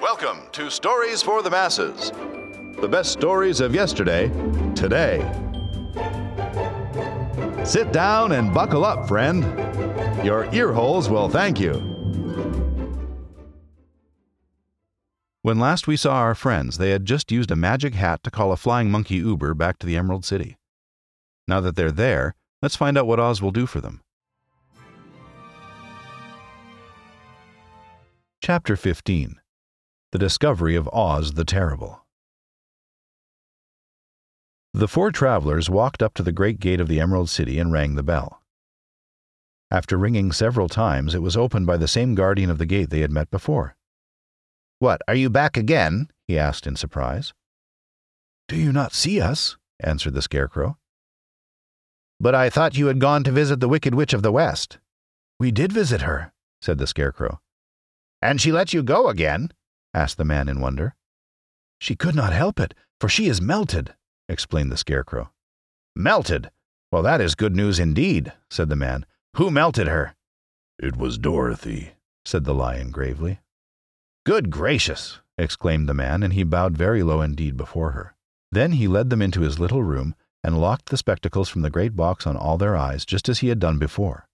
Welcome to Stories for the Masses. The best stories of yesterday, today. Sit down and buckle up, friend. Your ear holes will thank you. When last we saw our friends, they had just used a magic hat to call a flying monkey Uber back to the Emerald City. Now that they're there, let's find out what Oz will do for them. Chapter 15 The Discovery of Oz the Terrible. The four travelers walked up to the great gate of the Emerald City and rang the bell. After ringing several times, it was opened by the same guardian of the gate they had met before. What, are you back again? he asked in surprise. Do you not see us? answered the Scarecrow. But I thought you had gone to visit the Wicked Witch of the West. We did visit her, said the Scarecrow. And she let you go again? Asked the man in wonder. She could not help it, for she is melted, explained the Scarecrow. Melted? Well, that is good news indeed, said the man. Who melted her? It was Dorothy, said the lion gravely. Good gracious! exclaimed the man, and he bowed very low indeed before her. Then he led them into his little room and locked the spectacles from the great box on all their eyes, just as he had done before.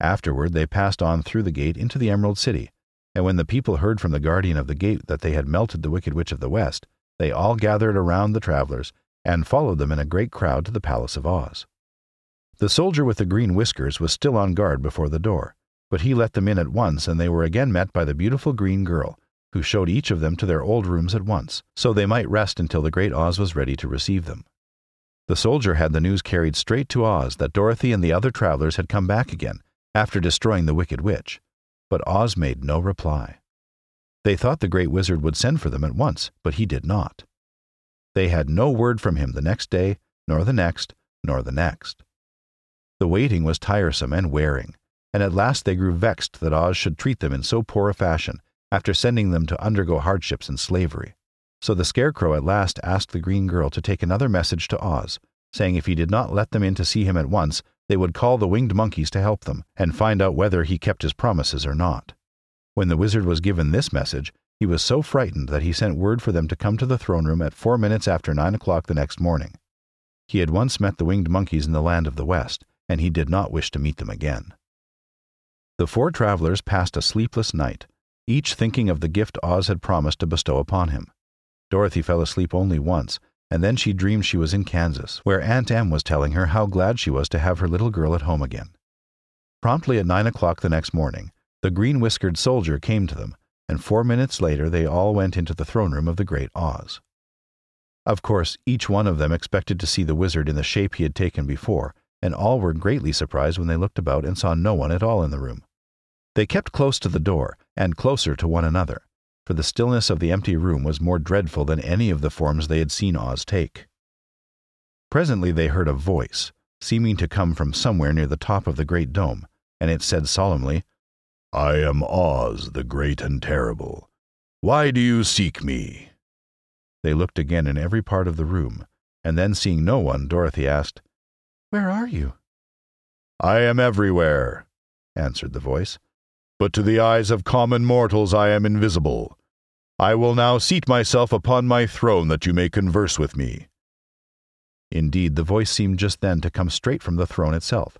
Afterward, they passed on through the gate into the Emerald City, and when the people heard from the guardian of the gate that they had melted the Wicked Witch of the West, they all gathered around the travelers and followed them in a great crowd to the Palace of Oz. The soldier with the green whiskers was still on guard before the door, but he let them in at once, and they were again met by the beautiful green girl, who showed each of them to their old rooms at once, so they might rest until the great Oz was ready to receive them. The soldier had the news carried straight to Oz that Dorothy and the other travelers had come back again, after destroying the Wicked Witch, but Oz made no reply. They thought the great wizard would send for them at once, but he did not. They had no word from him the next day, nor the next, nor the next. The waiting was tiresome and wearing, and at last they grew vexed that Oz should treat them in so poor a fashion after sending them to undergo hardships and slavery. So the Scarecrow at last asked the Green Girl to take another message to Oz, saying if he did not let them in to see him at once, they would call the winged monkeys to help them and find out whether he kept his promises or not. When the wizard was given this message, he was so frightened that he sent word for them to come to the throne room at four minutes after nine o'clock the next morning. He had once met the winged monkeys in the land of the West, and he did not wish to meet them again. The four travelers passed a sleepless night, each thinking of the gift Oz had promised to bestow upon him. Dorothy fell asleep only once, and then she dreamed she was in Kansas, where Aunt Em was telling her how glad she was to have her little girl at home again. Promptly at nine o'clock the next morning, the green whiskered soldier came to them, and four minutes later they all went into the throne room of the great Oz. Of course, each one of them expected to see the wizard in the shape he had taken before, and all were greatly surprised when they looked about and saw no one at all in the room. They kept close to the door, and closer to one another, for the stillness of the empty room was more dreadful than any of the forms they had seen Oz take. Presently they heard a voice, seeming to come from somewhere near the top of the great dome, and it said solemnly, I am Oz, the great and terrible. Why do you seek me? They looked again in every part of the room, and then seeing no one, Dorothy asked, Where are you? I am everywhere, answered the voice but to the eyes of common mortals I am invisible. I will now seat myself upon my throne that you may converse with me. Indeed, the voice seemed just then to come straight from the throne itself.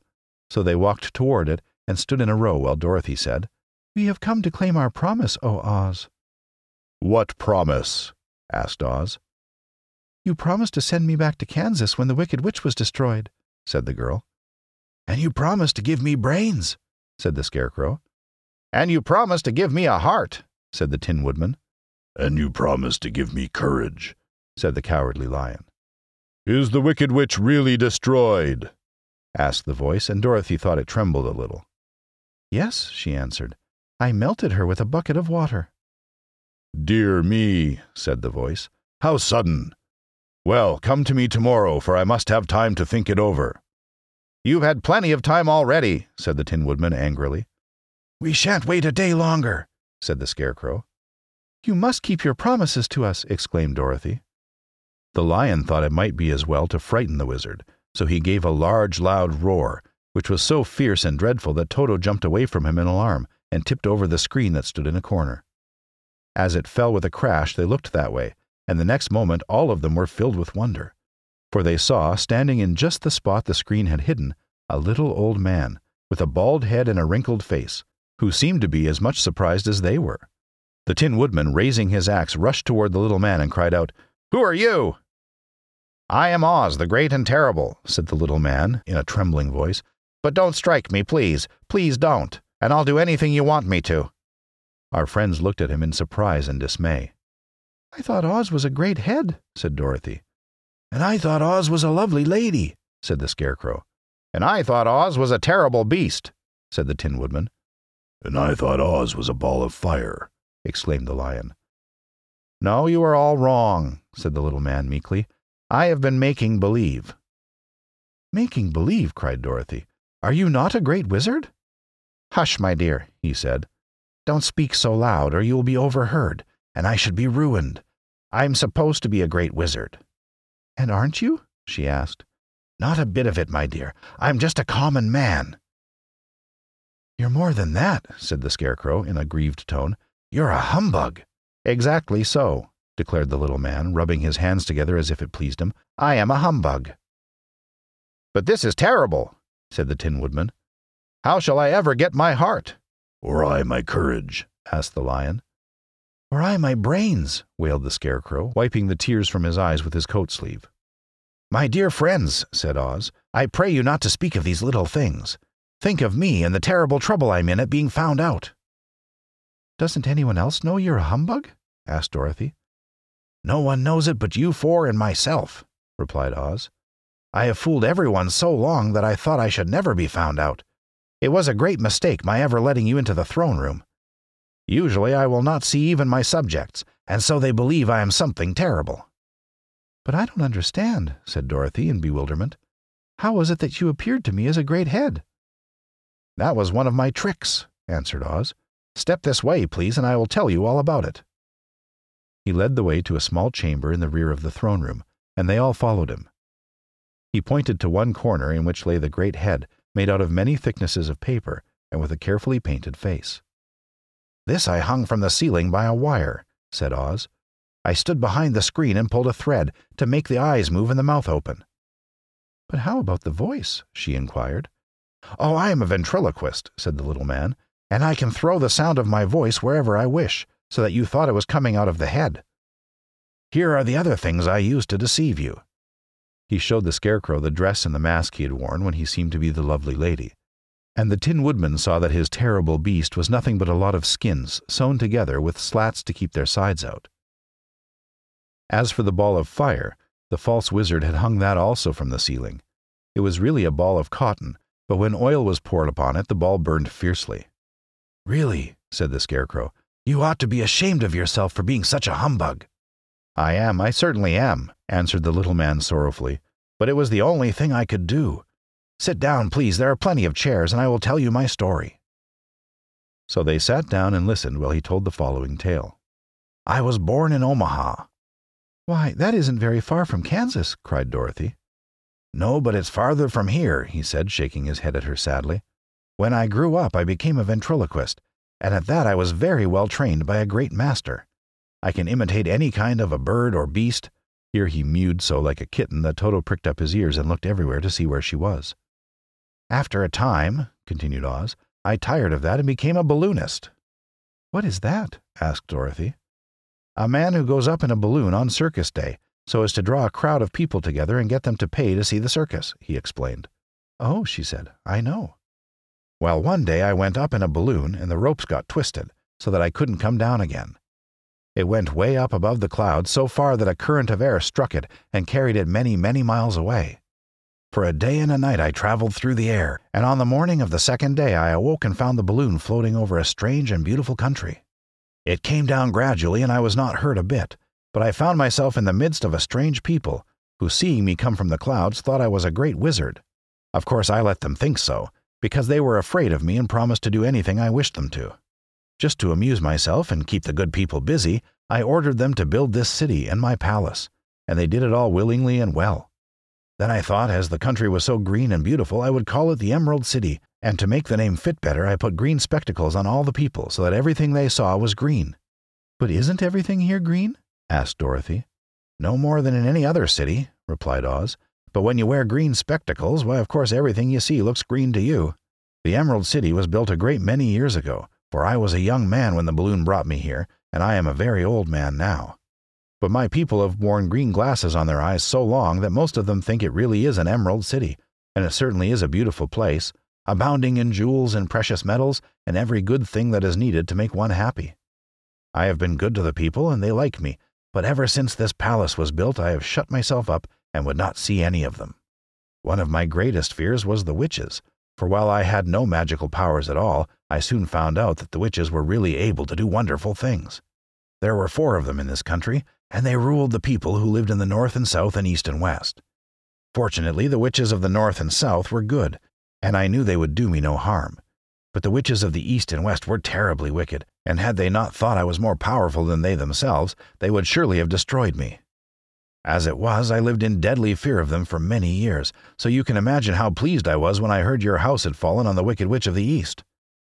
So they walked toward it and stood in a row while Dorothy said, We have come to claim our promise, O Oz. What promise? asked Oz. You promised to send me back to Kansas when the Wicked Witch was destroyed, said the girl. And you promised to give me brains, said the Scarecrow. And you promised to give me a heart, said the Tin Woodman. And you promised to give me courage, said the Cowardly Lion. Is the Wicked Witch really destroyed? asked the voice, and Dorothy thought it trembled a little. Yes, she answered. I melted her with a bucket of water. Dear me, said the voice. How sudden! Well, come to me tomorrow, for I must have time to think it over. You've had plenty of time already, said the Tin Woodman angrily. We shan't wait a day longer, said the Scarecrow. You must keep your promises to us, exclaimed Dorothy. The lion thought it might be as well to frighten the wizard, so he gave a large, loud roar, which was so fierce and dreadful that Toto jumped away from him in alarm and tipped over the screen that stood in a corner. As it fell with a crash, they looked that way, and the next moment all of them were filled with wonder. For they saw, standing in just the spot the screen had hidden, a little old man, with a bald head and a wrinkled face, who seemed to be as much surprised as they were. The Tin Woodman, raising his axe, rushed toward the little man and cried out, Who are you? I am Oz, the great and terrible, said the little man in a trembling voice. But don't strike me, please. Please don't, and I'll do anything you want me to. Our friends looked at him in surprise and dismay. I thought Oz was a great head, said Dorothy. And I thought Oz was a lovely lady, said the Scarecrow. And I thought Oz was a terrible beast, said the Tin Woodman. And I thought Oz was a ball of fire, exclaimed the Lion. No, you are all wrong, said the little man meekly. I have been making believe. Making believe, cried Dorothy. Are you not a great wizard? Hush, my dear, he said. Don't speak so loud, or you will be overheard, and I should be ruined. I am supposed to be a great wizard. And aren't you? she asked. Not a bit of it, my dear. I'm just a common man. You're more than that, said the Scarecrow in a grieved tone. You're a humbug. Exactly so, declared the little man, rubbing his hands together as if it pleased him. I am a humbug. But this is terrible, said the Tin Woodman. How shall I ever get my heart? Or I my courage? asked the Lion. Or I my brains, wailed the Scarecrow, wiping the tears from his eyes with his coat sleeve. My dear friends, said Oz, I pray you not to speak of these little things. Think of me and the terrible trouble I'm in at being found out. Doesn't anyone else know you're a humbug? asked Dorothy. No one knows it but you four and myself, replied Oz. I have fooled everyone so long that I thought I should never be found out. It was a great mistake my ever letting you into the throne room. Usually I will not see even my subjects, and so they believe I am something terrible. But I don't understand, said Dorothy in bewilderment. How was it that you appeared to me as a great head? That was one of my tricks, answered Oz. Step this way, please, and I will tell you all about it. He led the way to a small chamber in the rear of the throne room, and they all followed him. He pointed to one corner in which lay the great head, made out of many thicknesses of paper, and with a carefully painted face. This I hung from the ceiling by a wire, said Oz. I stood behind the screen and pulled a thread to make the eyes move and the mouth open. But how about the voice? she inquired. Oh, I am a ventriloquist, said the little man, and I can throw the sound of my voice wherever I wish, so that you thought it was coming out of the head. Here are the other things I used to deceive you. He showed the Scarecrow the dress and the mask he had worn when he seemed to be the lovely lady. And the Tin Woodman saw that his terrible beast was nothing but a lot of skins sewn together with slats to keep their sides out. As for the ball of fire, the false wizard had hung that also from the ceiling. It was really a ball of cotton, but when oil was poured upon it, the ball burned fiercely. Really, said the Scarecrow, you ought to be ashamed of yourself for being such a humbug. I am, I certainly am, answered the little man sorrowfully, but it was the only thing I could do. Sit down, please, there are plenty of chairs, and I will tell you my story. So they sat down and listened while he told the following tale. I was born in Omaha. Why, that isn't very far from Kansas, cried Dorothy. No, but it's farther from here, he said, shaking his head at her sadly. When I grew up, I became a ventriloquist, and at that I was very well trained by a great master. I can imitate any kind of a bird or beast. Here he mewed so like a kitten that Toto pricked up his ears and looked everywhere to see where she was. After a time, continued Oz, I tired of that and became a balloonist. What is that? asked Dorothy. A man who goes up in a balloon on circus day so as to draw a crowd of people together and get them to pay to see the circus, he explained. Oh, she said, I know. Well, one day I went up in a balloon and the ropes got twisted so that I couldn't come down again. It went way up above the clouds so far that a current of air struck it and carried it many, many miles away. For a day and a night I traveled through the air, and on the morning of the second day I awoke and found the balloon floating over a strange and beautiful country. It came down gradually and I was not hurt a bit, but I found myself in the midst of a strange people, who seeing me come from the clouds thought I was a great wizard. Of course I let them think so, because they were afraid of me and promised to do anything I wished them to. Just to amuse myself and keep the good people busy, I ordered them to build this city and my palace, and they did it all willingly and well. Then I thought, as the country was so green and beautiful, I would call it the Emerald City, and to make the name fit better, I put green spectacles on all the people so that everything they saw was green. But isn't everything here green? Asked Dorothy. No more than in any other city, replied Oz. But when you wear green spectacles, why, of course, everything you see looks green to you. The Emerald City was built a great many years ago, for I was a young man when the balloon brought me here, and I am a very old man now. But my people have worn green glasses on their eyes so long that most of them think it really is an Emerald City, and it certainly is a beautiful place, abounding in jewels and precious metals and every good thing that is needed to make one happy. I have been good to the people, and they like me, but ever since this palace was built, I have shut myself up and would not see any of them. One of my greatest fears was the witches, for while I had no magical powers at all, I soon found out that the witches were really able to do wonderful things. There were four of them in this country, and they ruled the people who lived in the north and south and east and west. Fortunately, the witches of the north and south were good, and I knew they would do me no harm. But the witches of the east and west were terribly wicked, and had they not thought I was more powerful than they themselves, they would surely have destroyed me. As it was, I lived in deadly fear of them for many years, so you can imagine how pleased I was when I heard your house had fallen on the Wicked Witch of the East.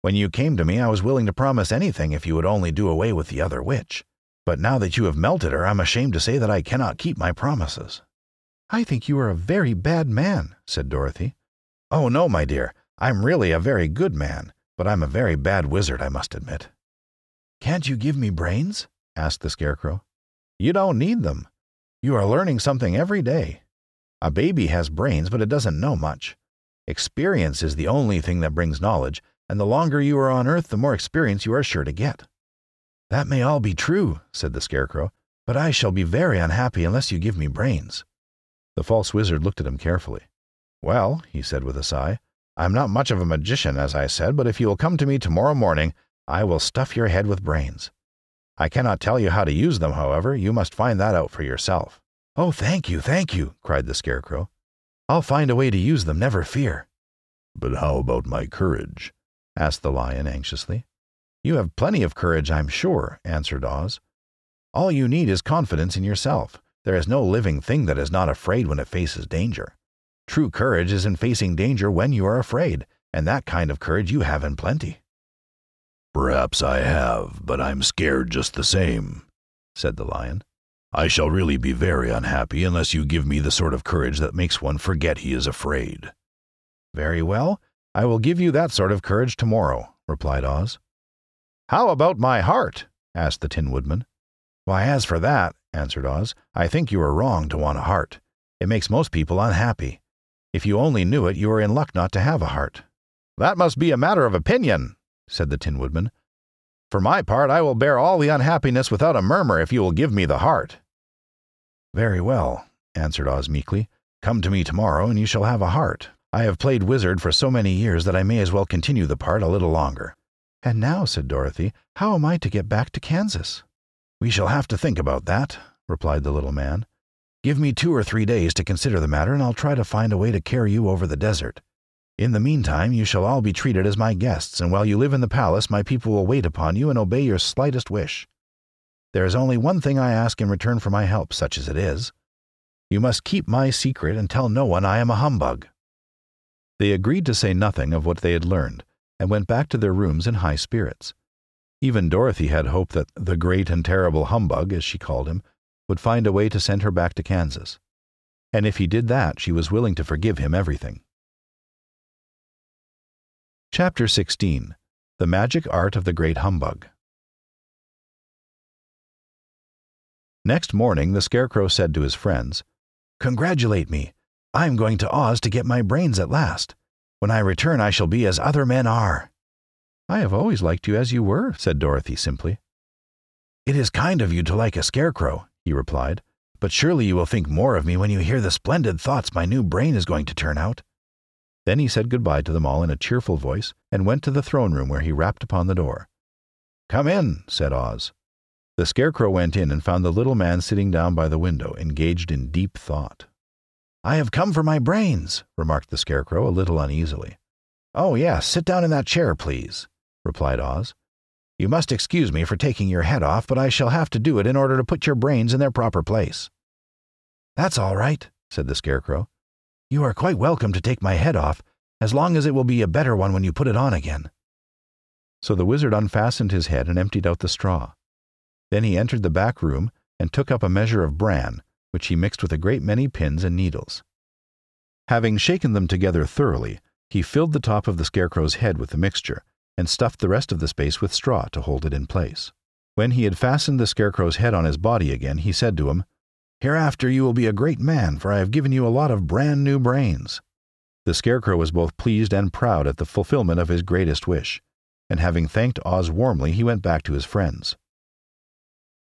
When you came to me, I was willing to promise anything if you would only do away with the other witch. But now that you have melted her, I'm ashamed to say that I cannot keep my promises. I think you are a very bad man, said Dorothy. Oh, no, my dear. I'm really a very good man, but I'm a very bad wizard, I must admit. Can't you give me brains? asked the Scarecrow. You don't need them. You are learning something every day. A baby has brains, but it doesn't know much. Experience is the only thing that brings knowledge, and the longer you are on Earth, the more experience you are sure to get. That may all be true, said the Scarecrow, but I shall be very unhappy unless you give me brains. The false wizard looked at him carefully. Well, he said with a sigh, I'm not much of a magician, as I said, but if you will come to me tomorrow morning, I will stuff your head with brains. I cannot tell you how to use them, however. You must find that out for yourself. Oh, thank you, thank you, cried the Scarecrow. I'll find a way to use them, never fear. But how about my courage? asked the Lion anxiously. You have plenty of courage, I'm sure, answered Oz. All you need is confidence in yourself. There is no living thing that is not afraid when it faces danger. True courage is in facing danger when you are afraid, and that kind of courage you have in plenty. Perhaps I have, but I'm scared just the same, said the lion. I shall really be very unhappy unless you give me the sort of courage that makes one forget he is afraid. Very well, I will give you that sort of courage tomorrow, replied Oz. How about my heart? asked the Tin Woodman. Why, as for that, answered Oz, I think you are wrong to want a heart. It makes most people unhappy. If you only knew it, you are in luck not to have a heart. That must be a matter of opinion, said the Tin Woodman. For my part, I will bear all the unhappiness without a murmur if you will give me the heart. Very well, answered Oz meekly. Come to me tomorrow, and you shall have a heart. I have played wizard for so many years that I may as well continue the part a little longer. And now, said Dorothy, how am I to get back to Kansas? We shall have to think about that, replied the little man. Give me two or three days to consider the matter, and I'll try to find a way to carry you over the desert. In the meantime, you shall all be treated as my guests, and while you live in the palace, my people will wait upon you and obey your slightest wish. There is only one thing I ask in return for my help, such as it is. You must keep my secret and tell no one I am a humbug. They agreed to say nothing of what they had learned, and went back to their rooms in high spirits. Even Dorothy had hope that the great and terrible humbug, as she called him, would find a way to send her back to Kansas. And if he did that, she was willing to forgive him everything. Chapter 16 The Magic Art of the Great Humbug Next morning, the Scarecrow said to his friends, Congratulate me. I am going to Oz to get my brains at last. When I return, I shall be as other men are. I have always liked you as you were, said Dorothy simply. It is kind of you to like a scarecrow, he replied, but surely you will think more of me when you hear the splendid thoughts my new brain is going to turn out. Then he said good bye to them all in a cheerful voice and went to the throne room where he rapped upon the door. Come in, said Oz. The Scarecrow went in and found the little man sitting down by the window, engaged in deep thought. I have come for my brains, remarked the Scarecrow a little uneasily. Oh, yes, sit down in that chair, please, replied Oz. You must excuse me for taking your head off, but I shall have to do it in order to put your brains in their proper place. That's all right, said the Scarecrow. You are quite welcome to take my head off, as long as it will be a better one when you put it on again. So the wizard unfastened his head and emptied out the straw. Then he entered the back room and took up a measure of bran, which he mixed with a great many pins and needles. Having shaken them together thoroughly, he filled the top of the scarecrow's head with the mixture and stuffed the rest of the space with straw to hold it in place. When he had fastened the scarecrow's head on his body again, he said to him, Hereafter you will be a great man, for I have given you a lot of brand new brains. The scarecrow was both pleased and proud at the fulfillment of his greatest wish, and having thanked Oz warmly, he went back to his friends.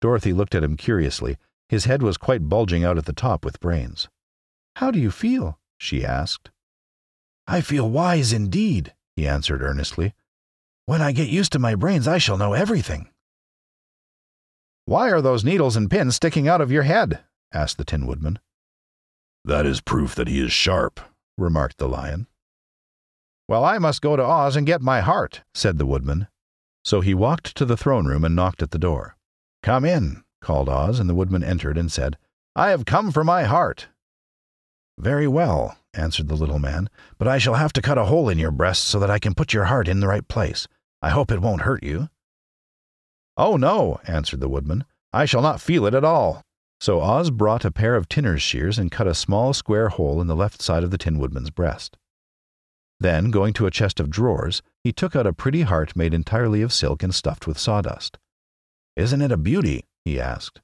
Dorothy looked at him curiously. His head was quite bulging out at the top with brains. How do you feel? she asked. I feel wise indeed, he answered earnestly. When I get used to my brains, I shall know everything. Why are those needles and pins sticking out of your head? asked the Tin Woodman. That is proof that he is sharp, remarked the Lion. Well, I must go to Oz and get my heart, said the Woodman. So he walked to the throne room and knocked at the door. Come in, called Oz, and the Woodman entered and said, I have come for my heart. Very well, answered the little man, but I shall have to cut a hole in your breast so that I can put your heart in the right place. I hope it won't hurt you. Oh, no, answered the Woodman. I shall not feel it at all. So Oz brought a pair of tinner's shears and cut a small square hole in the left side of the Tin Woodman's breast. Then, going to a chest of drawers, he took out a pretty heart made entirely of silk and stuffed with sawdust. Isn't it a beauty? he asked.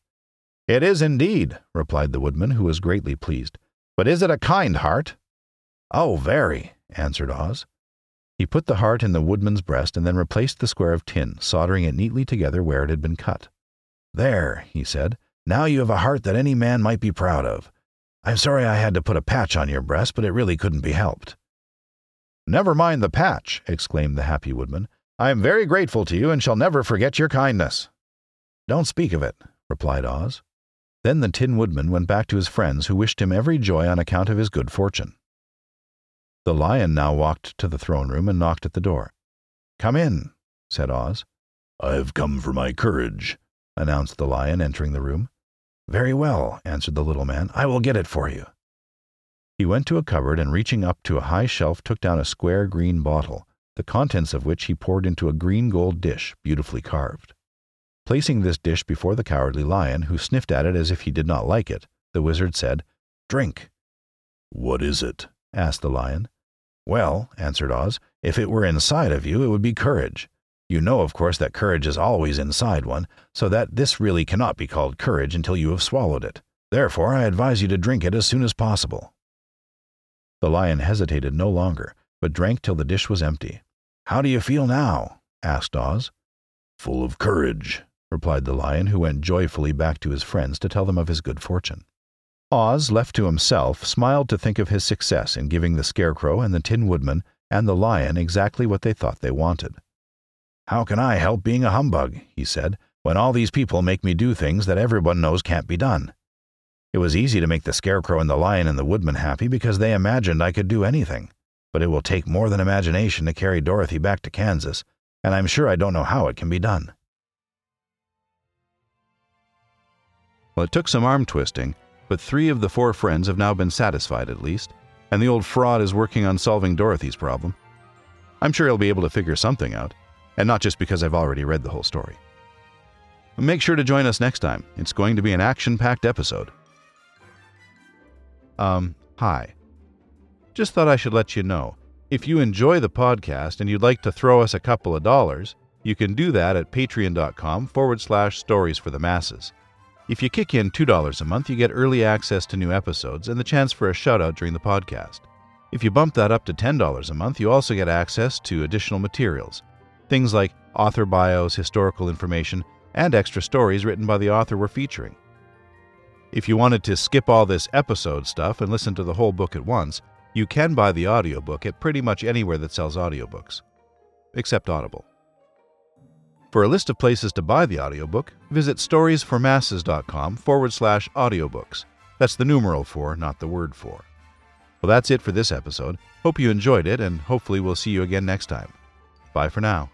It is indeed, replied the Woodman, who was greatly pleased. But is it a kind heart? Oh, very, answered Oz. He put the heart in the woodman's breast and then replaced the square of tin, soldering it neatly together where it had been cut. There, he said, now you have a heart that any man might be proud of. I'm sorry I had to put a patch on your breast, but it really couldn't be helped. Never mind the patch, exclaimed the happy woodman. I am very grateful to you and shall never forget your kindness. Don't speak of it, replied Oz. Then the Tin Woodman went back to his friends, who wished him every joy on account of his good fortune. The Lion now walked to the throne room and knocked at the door. Come in, said Oz. I have come for my courage, announced the Lion, entering the room. Very well, answered the little man. I will get it for you. He went to a cupboard and, reaching up to a high shelf, took down a square green bottle, the contents of which he poured into a green gold dish, beautifully carved. Placing this dish before the Cowardly Lion, who sniffed at it as if he did not like it, the wizard said, Drink. What is it? asked the Lion. Well, answered Oz, if it were inside of you, it would be courage. You know, of course, that courage is always inside one, so that this really cannot be called courage until you have swallowed it. Therefore, I advise you to drink it as soon as possible. The Lion hesitated no longer, but drank till the dish was empty. How do you feel now? asked Oz. Full of courage, replied the Lion, who went joyfully back to his friends to tell them of his good fortune. Oz, left to himself, smiled to think of his success in giving the Scarecrow and the Tin Woodman and the Lion exactly what they thought they wanted. How can I help being a humbug, he said, when all these people make me do things that everyone knows can't be done? It was easy to make the Scarecrow and the Lion and the Woodman happy because they imagined I could do anything. But it will take more than imagination to carry Dorothy back to Kansas, and I'm sure I don't know how it can be done. Well, it took some arm twisting, but three of the four friends have now been satisfied at least, and the old fraud is working on solving Dorothy's problem. I'm sure he'll be able to figure something out, and not just because I've already read the whole story. Make sure to join us next time. It's going to be an action packed episode. Um, hi. Just thought I should let you know if you enjoy the podcast and you'd like to throw us a couple of dollars, you can do that at patreon.com forward slash stories for the masses. If you kick in $2 a month, you get early access to new episodes and the chance for a shout out during the podcast. If you bump that up to $10 a month, you also get access to additional materials. Things like author bios, historical information, and extra stories written by the author we're featuring. If you wanted to skip all this episode stuff and listen to the whole book at once, you can buy the audiobook at pretty much anywhere that sells audiobooks, except Audible. For a list of places to buy the audiobook, visit stories4masses.com forward slash audiobooks. That's the numeral for, not the word for. Well, that's it for this episode. Hope you enjoyed it, and hopefully we'll see you again next time. Bye for now.